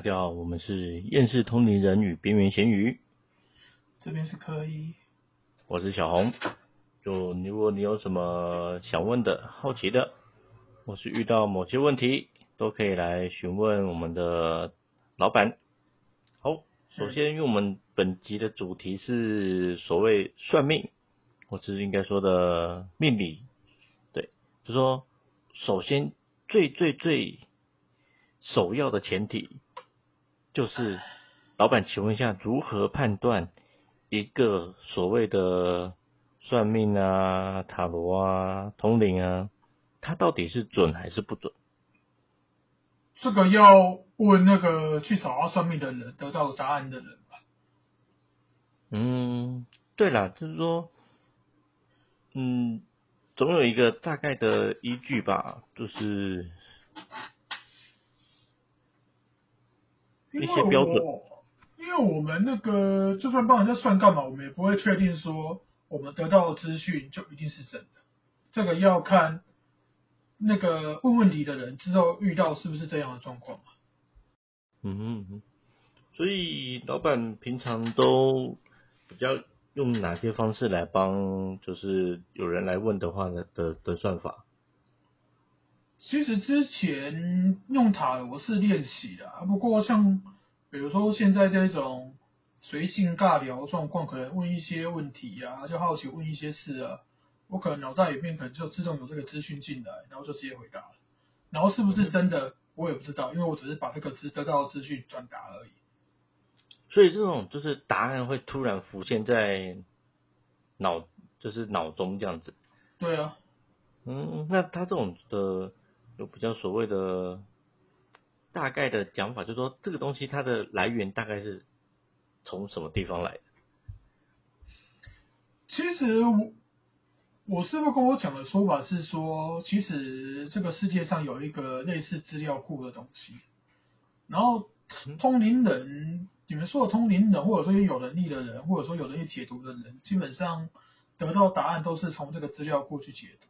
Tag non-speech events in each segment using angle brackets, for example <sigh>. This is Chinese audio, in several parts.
大家好，我们是厌世通灵人与边缘咸鱼，这边是可以。我是小红。就如果你有什么想问的、好奇的，或是遇到某些问题，都可以来询问我们的老板。好，首先，因为我们本集的主题是所谓算命，或是应该说的命理，对，就说首先最最最首要的前提，就是老板，请问一下，如何判断一个所谓的算命啊、塔罗啊、通灵啊，它到底是准还是不准？这个要问那个去找他算命的人，得到答案的人吧。嗯，对了，就是说，嗯，总有一个大概的依据吧，就是一些标准。因为我们那个就算帮人家算干嘛，我们也不会确定说我们得到的资讯就一定是真的。这个要看那个问问题的人之后遇到是不是这样的状况嘛嗯哼哼，所以老板平常都比较用哪些方式来帮，就是有人来问的话的的的算法？其实之前用塔罗是练习的，不过像。比如说现在这种随性尬聊状况，可能问一些问题呀，就好奇问一些事啊，我可能脑袋里面可能就自动有这个资讯进来，然后就直接回答了。然后是不是真的，我也不知道，因为我只是把这个资得到的资讯转达而已。所以这种就是答案会突然浮现在脑，就是脑中这样子。对啊。嗯，那他这种的有比较所谓的。大概的讲法就是说，这个东西它的来源大概是从什么地方来的？其实我我师傅跟我讲的说法是说，其实这个世界上有一个类似资料库的东西，然后通灵人，你们说的通灵人，或者说有能力的人，或者说有能力解读的人，基本上得到答案都是从这个资料库去解读，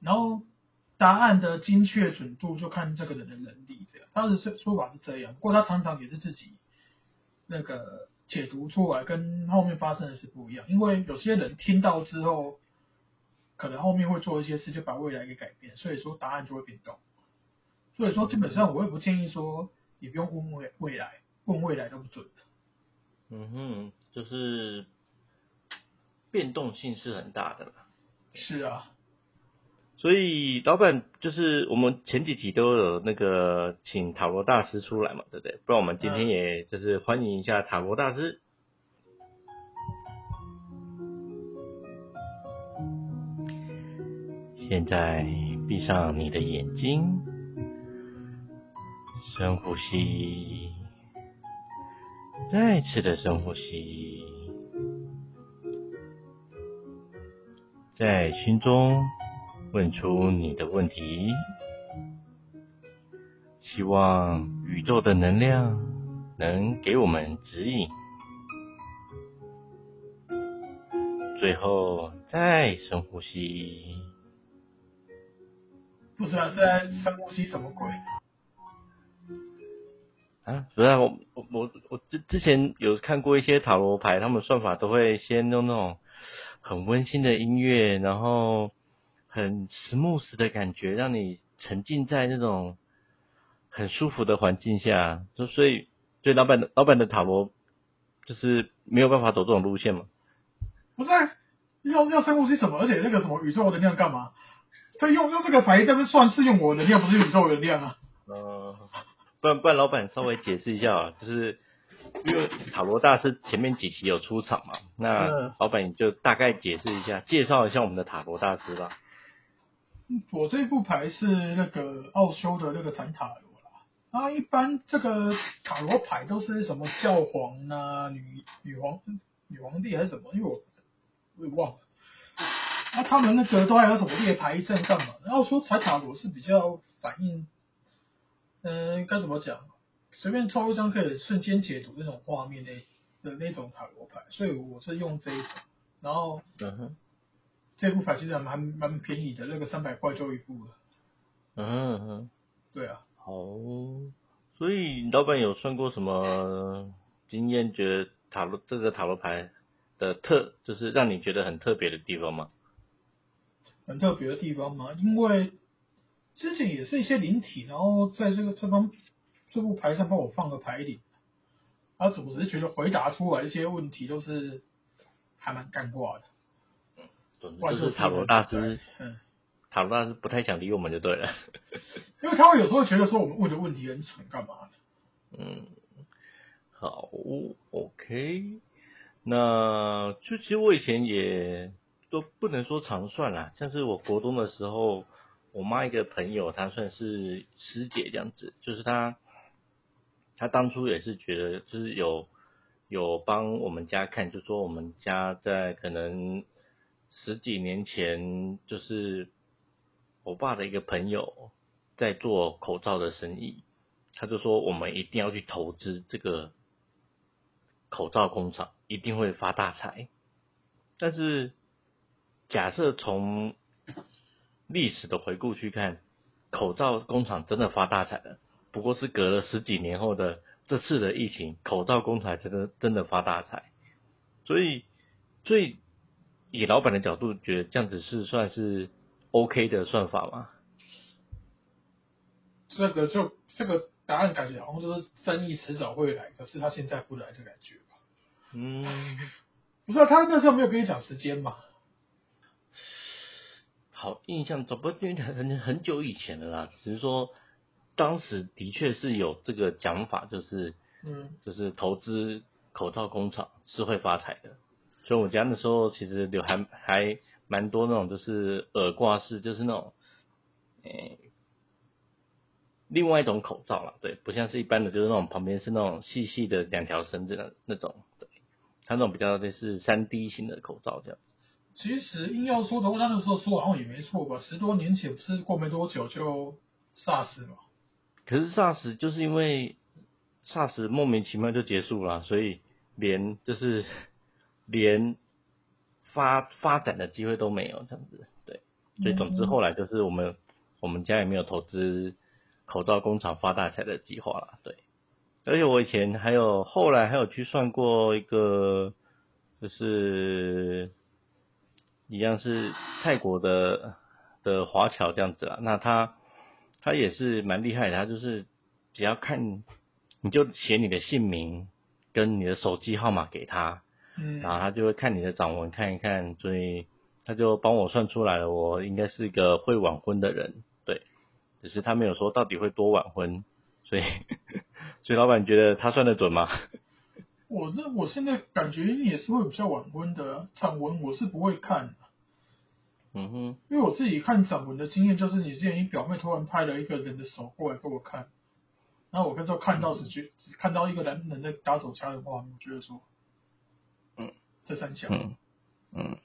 然后。答案的精确准度就看这个人的能力，这样，他的说说法是这样。不过他常常也是自己那个解读出来，跟后面发生的是不一样。因为有些人听到之后，可能后面会做一些事，就把未来给改变，所以说答案就会变动。所以说基本上我也不建议说，你不用问未未来，问未来都不准的。嗯哼，就是变动性是很大的是啊。所以老板就是我们前几集都有那个请塔罗大师出来嘛，对不对？不然我们今天也就是欢迎一下塔罗大师。现在闭上你的眼睛，深呼吸，再次的深呼吸，在心中。问出你的问题，希望宇宙的能量能给我们指引。最后再深呼吸。不是啊，在深呼吸什么鬼？啊，主要我我我我之之前有看过一些塔罗牌，他们算法都会先用那种很温馨的音乐，然后。很 smooth 的感觉，让你沉浸在那种很舒服的环境下，就所以，所以老板的老板的塔罗就是没有办法走这种路线嘛？不是，要要深呼吸什么？而且那个什么宇宙能量干嘛？他用用这个牌在那算是用我能量，不是宇宙能量啊？嗯，不然不然，老板稍微解释一下啊，就是因为塔罗大师前面几期有出场嘛，那老板你就大概解释一下，介绍一下我们的塔罗大师吧。我这副牌是那个奥修的那个产塔罗啦。啊，一般这个塔罗牌都是什么教皇啊、女女皇、女皇帝还是什么？因为我我也忘了。那他们那个都还有什么列牌阵干嘛？然后说彩塔罗是比较反映，嗯，该怎么讲？随便抽一张可以瞬间解读那种画面那的那种塔罗牌，所以我是用这一种。然后，嗯哼。这部牌其实蛮蛮便宜的，那个三百块就一部了。嗯哼，对啊。好，所以老板有算过什么经验？觉得塔罗这个塔罗牌的特，就是让你觉得很特别的地方吗？很特别的地方吗？因为之前也是一些灵体，然后在这个这方这副牌上帮我放个牌领，他总是觉得回答出来一些问题都是还蛮干挂的。总之就是塔罗大师，嗯，塔罗大师不太想理我们就对了。因为他会有时候觉得说我们问的问题很蠢，干嘛的？嗯，好，OK。那就其实我以前也都不能说常算啦，像是我国中的时候，我妈一个朋友，她算是师姐这样子，就是她，她当初也是觉得就是有有帮我们家看，就说我们家在可能十几年前，就是我爸的一个朋友在做口罩的生意，他就说我们一定要去投资这个口罩工厂，一定会发大财。但是假设从历史的回顾去看，口罩工厂真的发大财了，不过是隔了十几年后的这次的疫情，口罩工厂真的真的发大财。所以，所以以老板的角度，觉得这样子是算是 OK 的算法吗？这个就这个答案感觉好像就是生意迟早会来，可是他现在不来的感觉吧？嗯，<laughs> 不是、啊，他那时候没有跟你讲时间嘛？好，印象总不因为很很久以前的啦，只是说当时的确是有这个讲法，就是嗯，就是投资口罩工厂是会发财的。所以我家那时候其实有还还蛮多那种就是耳挂式，就是那种诶、另外一种口罩啦，对，不像是一般的，就是那种旁边是那种细细的两条绳子的那种，对，它那种比较类似三 D 型的口罩这样。其实硬要说的话，他那时候说好像也没错吧？十多年前不是过没多久就 SARS 嘛？可是 SARS 就是因为 SARS 莫名其妙就结束了，所以连就是连发发展的机会都没有这样子，对，所以总之后来就是我们我们家也没有投资口罩工厂发大财的计划了，对，而且我以前还有后来还有去算过一个，就是一样是泰国的的华侨这样子啦，那他他也是蛮厉害的，他就是只要看你就写你的姓名跟你的手机号码给他，嗯，然后他就会看你的掌纹看一看，所以他就帮我算出来了，我应该是一个会晚婚的人，对，只是他没有说到底会多晚婚，所以 <laughs> 所以老板觉得他算得准吗？<laughs> 我这我现在感觉也是会比较晚婚的，掌纹我是不会看，嗯哼，因为我自己看掌纹的经验就是，你之前你表妹突然拍了一个人的手过来给我看，然后我那时候看到只觉只看到一个男人在打手枪的话，我觉得说，嗯，这三项，嗯嗯。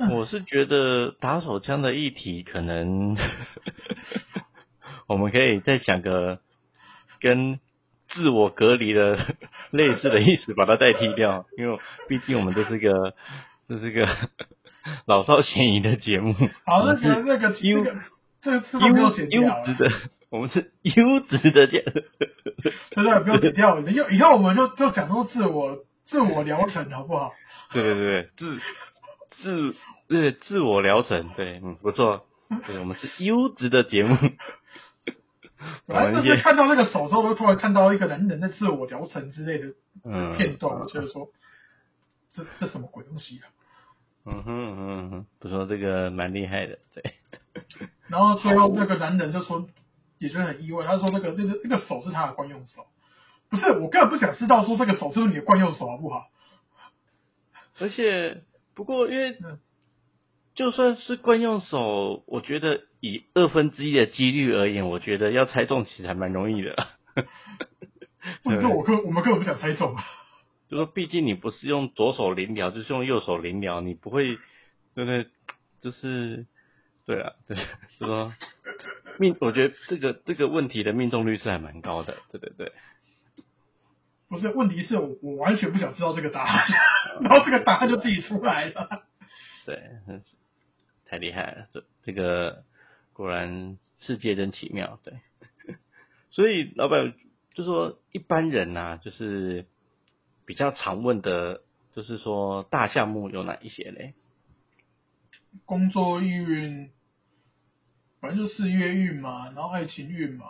嗯我是觉得打手枪的议题可能，我们可以再想个跟自我隔离的 <laughs> 类似的意思，把它代替掉，因为毕竟我们这是个这是个 <laughs> 老少咸宜的节目，好，那那个优这个这个字都没有剪优掉了，质的，我们是优质的这样，对对，不用剪掉，以后以后我们就就讲说自我自我疗程好不好？<laughs> 对对对对，自自对自我疗程，对，嗯，不错，对，我们是优质的节目。<laughs> 我反正就是看到那个手之后，都突然看到一个男人在自我疗程之类的嗯片段，我觉得说，这这什么鬼东西啊？嗯哼嗯哼嗯哼，不错，这个蛮厉害的，对，<laughs> 然后最后那个男人就说，也觉得很意外，他说那个那个那个手是他的惯用手，不是我根本不想知道说这个手是不是你的惯用手好不好？而且不过因为嗯就算是惯用手，我觉得以二分之一的几率而言，我觉得要猜中其实还蛮容易的。<laughs> 或者是我根我们根本不想猜中啊。就说毕竟你不是用左手临疗，就是用右手临疗，你不会，对不对？就是，对啊，对，是说命，我觉得这个这个问题的命中率是还蛮高的，对对对。不是，问题是我我完全不想知道这个答案，然后这个答案就自己出来了。对，嗯太厉害了，这这个果然世界真奇妙，对。所以老板就说一般人呐、就是比较常问的，就是说大项目有哪一些嘞？工作运，反正就事业运嘛，然后爱情运嘛，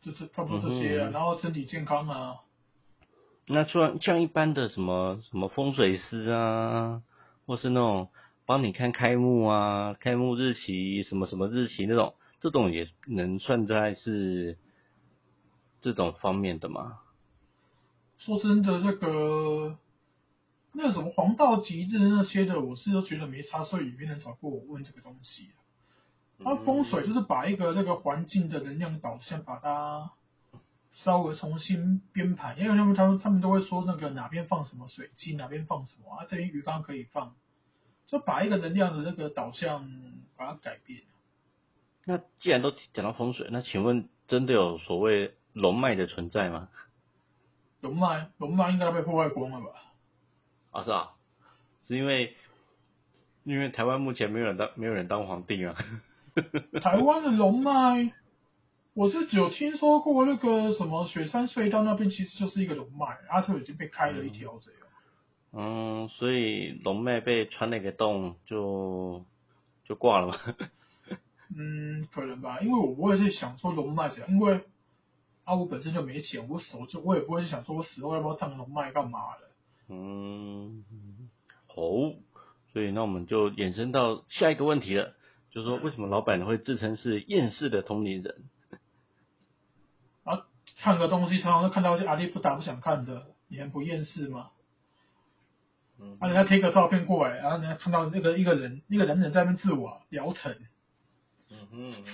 就是差不多这些啊。嗯然后身体健康啊，那像像一般的什么什么风水师啊，或是那种帮你看开幕啊、开幕日期什么什么日期那种，这种也能算在是这种方面的吗？说真的，那个那什么黄道吉日那些的，我是都觉得没差，所以也没人找过我问这个东西。它风水就是把一个那个环境的能量导向，把它稍微重新编排，因为他们他们他们都会说那个哪边放什么水晶，哪边放什么啊，这边鱼缸可以放，就把一个能量的那个导向把它改变。那既然都讲到风水，那请问真的有所谓龙脉的存在吗？龙脉龙脉应该被破坏光了吧？啊，是啊，是因为因为台湾目前没有人当没有人当皇帝啊。<laughs> 台湾的龙脉，我是有听说过那个什么雪山隧道那边其实就是一个龙脉，阿特已经被开了一条这样。嗯，所以龙脉被穿了一个洞就就挂了嘛。<laughs> 嗯，可能吧，因为我不会去想说龙脉怎样，因为啊我本身就没钱，我手就我也不会去想说我死后要不要上龙脉干嘛的。嗯，哦，所以那我们就衍生到下一个问题了，就是说为什么老板会自称是厌世的同龄人？啊，看个东西常常都看到一些阿力不打不想看的，你很不厌世吗？嗯啊，人家贴个照片过来，然后人家看到那个一个人，一个人人在那边自我疗程，嗯哼，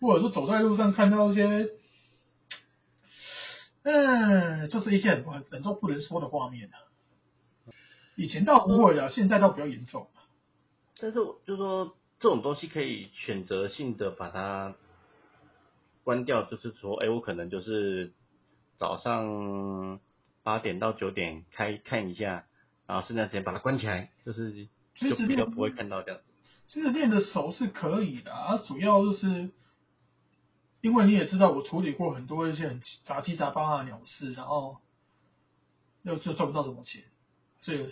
或者说走在路上看到一些，嗯，就是一些很很很多不能说的画面啊。以前倒不会的，现在倒比较严重。但是我就说这种东西可以选择性的把它关掉，就是说，哎，我可能就是早上八点到九点开看一下，然后剩下时间把它关起来，就是就比较不会看到这样。其实练的熟是可以的啊，主要就是因为你也知道，我处理过很多一些很杂七杂八的鸟事，然后又就赚不到什么钱，所以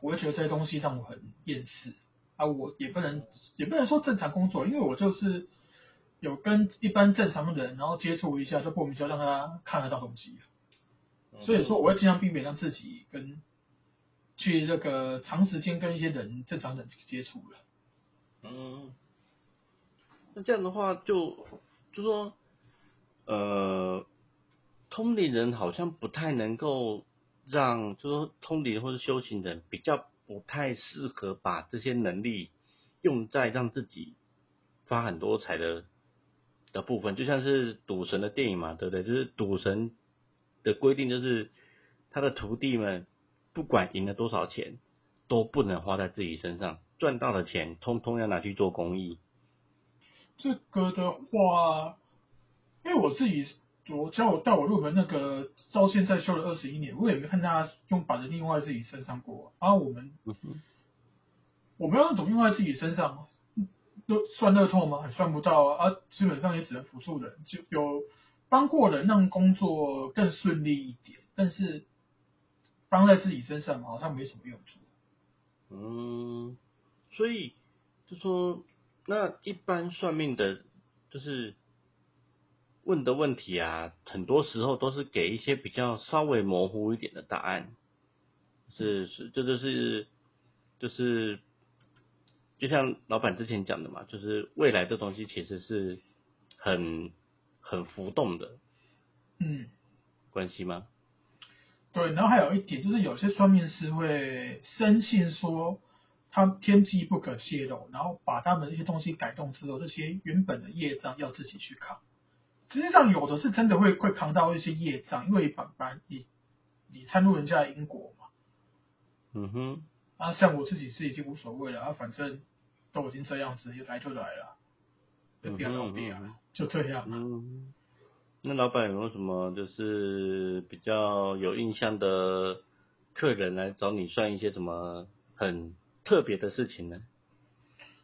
我会觉得这些东西让我很厌世啊。我也不能也不能说正常工作，因为我就是有跟一般正常人然后接触一下，就莫名其妙让他看得到东西。所以说，我会尽量避免让自己跟去这个长时间跟一些人正常人接触了。嗯，那这样的话就就说，呃，通灵人好像不太能够让，就说通灵或者修行人比较不太适合把这些能力用在让自己发很多财的的部分，就像是赌神的电影嘛，对不对？就是赌神的规定就是他的徒弟们不管赢了多少钱，都不能花在自己身上。赚到的钱，通通要拿去做公益。这个的话，因为我自己，我教我带我入门那个，到现在修了二十一年，我也没看他用把人另外自己身上过。然后我们，嗯，我们要怎么用在自己身上？都算乐透吗？算不到啊，啊基本上也只能辅助人，就有帮过人让工作更顺利一点，但是帮在自己身上好像没什么用处。嗯，所以就说，那一般算命的，就是问的问题啊，很多时候都是给一些比较稍微模糊一点的答案，是是，这就是就是，像老板之前讲的嘛，就是未来这东西其实是很很浮动的嗯。关系吗？对，然后还有一点就是，有些算命师会深信说他天机不可泄露，然后把他们一些东西改动之后，这些原本的业障要自己去扛。实际上有的是真的会会扛到一些业障，因为反反你你参入人家的因果嘛。嗯哼，啊，像我自己是已经无所谓了啊，反正都已经这样子，来就来了，就不要闹别嗯哼嗯就这样。嗯，那老板有没有什么就是比较有印象的客人来找你算一些什么很特别的事情呢？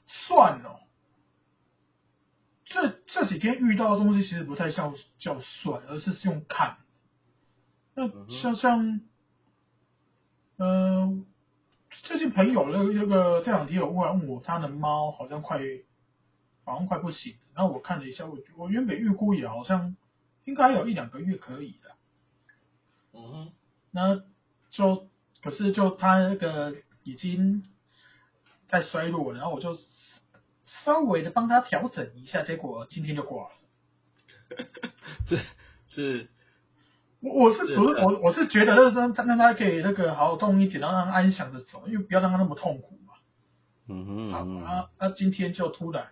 算哦，这这几天遇到的东西其实不太像叫算，而是用看。那像像，嗯，最近朋友那个那个这两天有过来问我，他的猫好像快，好像快不行。然后我看了一下，我我原本预估也好像应该有一两个月可以的。嗯哼，那就可是就他那个已经在衰落，然后我就稍微的帮他调整一下，结果今天就挂了。<laughs> 是是，我我是不是我我是觉得就是让让他可以那个好好动一点，然后让他安详的走，因为不要让他那么痛苦嘛。嗯哼，啊那！今天就突然，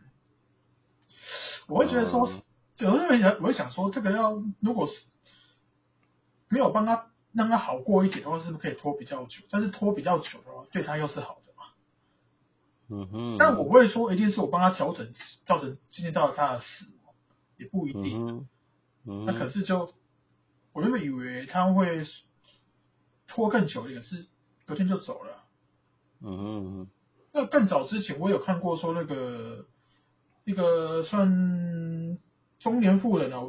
我会觉得说，有时候想我会想说，这个要如果是。没有帮他让他好过一点的话，是不是可以拖比较久？但是拖比较久的话，对他又是好的嘛。嗯哼。但我不会说一定是我帮他调整，造成今天到了他的死亡，也不一定。嗯。那可是就，我原本以为他会拖更久一点，是隔天就走了。嗯哼。那更早之前我有看过说那个那个算中年妇人啊，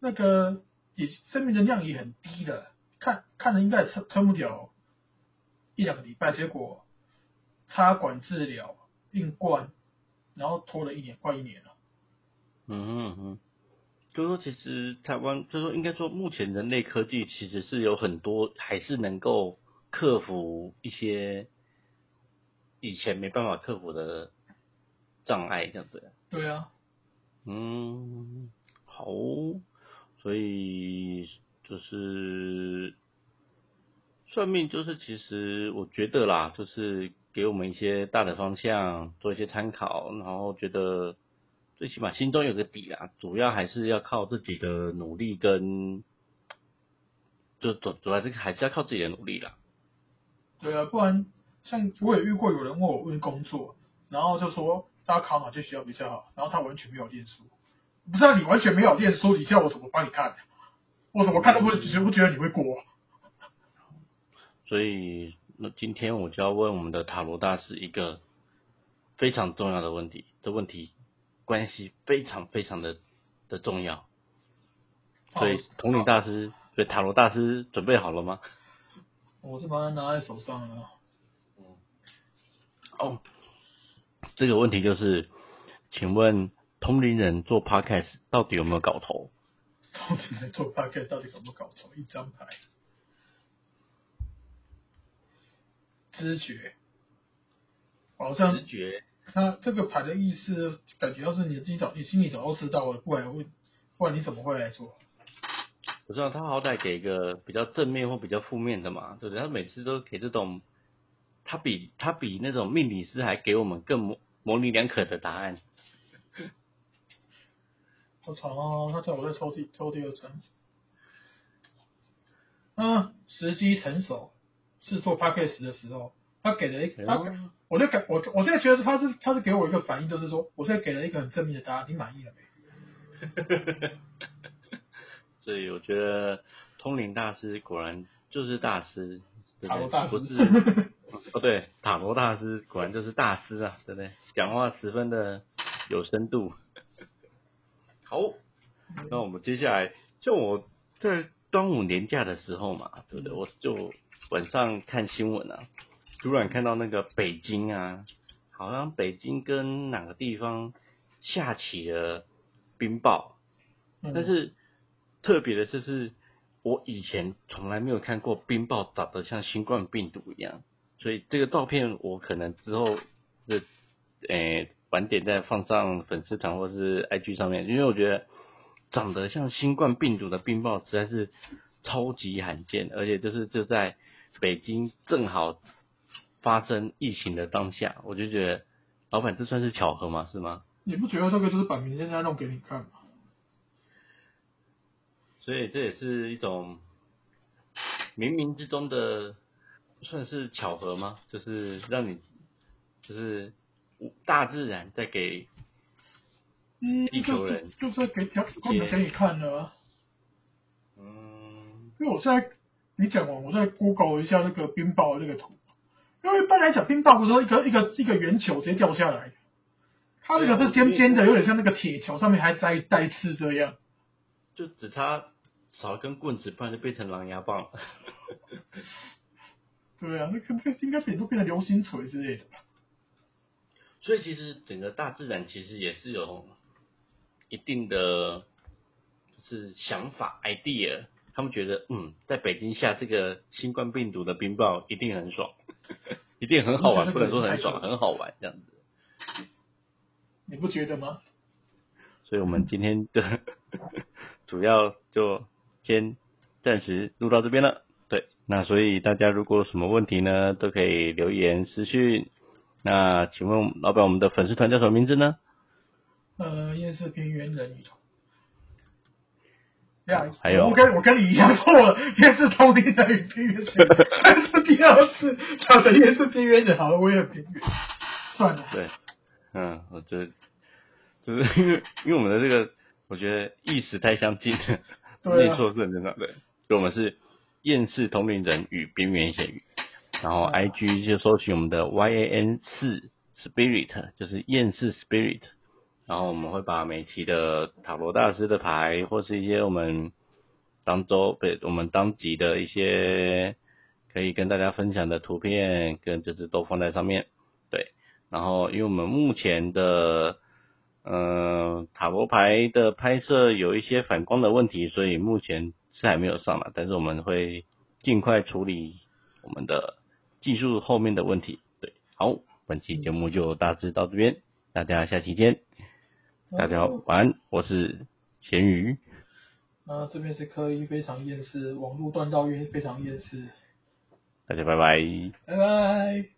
那个。也生命的量也很低的，看看着应该撑撑不了一两个礼拜，结果插管治疗、硬灌，然后拖了一年，快一年了。嗯嗯嗯，就是说其实台湾，就是说应该说目前人类科技其实是有很多还是能够克服一些以前没办法克服的障碍，这样子。对啊。嗯，好。所以就是算命，就是其实我觉得啦，就是给我们一些大的方向，做一些参考，然后觉得最起码心中有个底啦。主要还是要靠自己的努力跟，就主主要这个还是要靠自己的努力啦。对啊，不然像我也遇过有人问我问工作，然后就说大家考哪些学校比较好，然后他完全没有念书。不知道你完全没有念书，你叫我怎么帮你看？我怎么看都不觉不觉得你会过。所以那今天我就要问我们的塔罗大师一个非常重要的问题，这问题关系非常非常的的重要。所以统领大师，所以塔罗大师准备好了吗？我是把它拿在手上了。嗯。哦，这个问题就是，请问。同龄人做 podcast 到底有没有搞头？同龄人做 podcast 到底有没有搞头？一张牌，知觉，好像知觉。他这个牌的意思，感觉要是你自己早，你心里早就知道了，不然会，不然你怎么会来做？我知道他好歹给一个比较正面或比较负面的嘛，对不对？他每次都给这种，他比他比那种命理师还给我们更模模棱两可的答案。好长哦，他在我在抽屉抽第二层。嗯，时机成熟是做 p a c k a g e 的时候，他给了一他，我就感我我现在觉得他是他是给我一个反应，就是说我现在给了一个很正面的答案，你满意了没？<laughs> 所以我觉得通灵大师果然就是大师，塔罗大师不是 <laughs> 哦对，塔罗大师果然就是大师啊，对不对？讲话十分的有深度。好，那我们接下来，就我在端午年假的时候嘛，对不对？我就晚上看新闻啊，突然看到那个北京啊，好像北京跟哪个地方下起了冰雹，但是特别的就是，我以前从来没有看过冰雹长得像新冠病毒一样，所以这个照片我可能之后的诶。晚点再放上粉丝团或是 IG 上面，因为我觉得长得像新冠病毒的冰雹实在是超级罕见，而且就是就在北京正好发生疫情的当下，我就觉得老板这算是巧合吗？是吗？你不觉得这个就是摆明现在弄给你看吗？所以这也是一种冥冥之中的算是巧合吗？就是让你就是。大自然在给地球人，就是给条给给你看的。嗯，因为我现在你讲完，我再 Google 一下那个冰雹那个图。因为一般来讲，冰雹不是说一个一个一个圆球直接掉下来，它那个是尖尖的，有点像那个铁球上面还带带刺这样。就只差少一根棍子，不然就变成狼牙棒了。<laughs> 对啊，那个那应该变都变成流星锤之类的吧。所以其实整个大自然其实也是有一定的就是想法 idea，他们觉得嗯，在北京下这个新冠病毒的冰雹一定很爽，<laughs> 一定很好玩，<laughs> 不能说很爽，很好玩这样子。你不觉得吗？所以我们今天的 <laughs> 主要就先暂时录到这边了。对，那所以大家如果有什么问题呢，都可以留言私讯。那请问老板，我们的粉丝团叫什么名字呢？呃，夜色边缘人。呀，还有我跟我跟你一样错了，夜市通灵人与边缘人，是第二次讲的夜市边缘人，好了，我也边缘，算了。对，嗯，我觉得就是因为因为我们的这个，我觉得意识太相近了，对啊念错是很正常的。所以我们是厌世同龄人与边缘咸鱼，然后 I G 就搜寻我们的 Y A N 四 Spirit，就是厌世 Spirit。然后我们会把每期的塔罗大师的牌，或是一些我们当周对我们当集的一些可以跟大家分享的图片，跟就是都放在上面。对，然后因为我们目前的呃塔罗牌的拍摄有一些反光的问题，所以目前是还没有上了，但是我们会尽快处理我们的技术后面的问题。对，好，本期节目就大致到这边，大家下期见。大家好，晚安，我是咸鱼，啊，这边是科一非常厌世，网络断到晕非常厌世，大家拜拜。拜拜。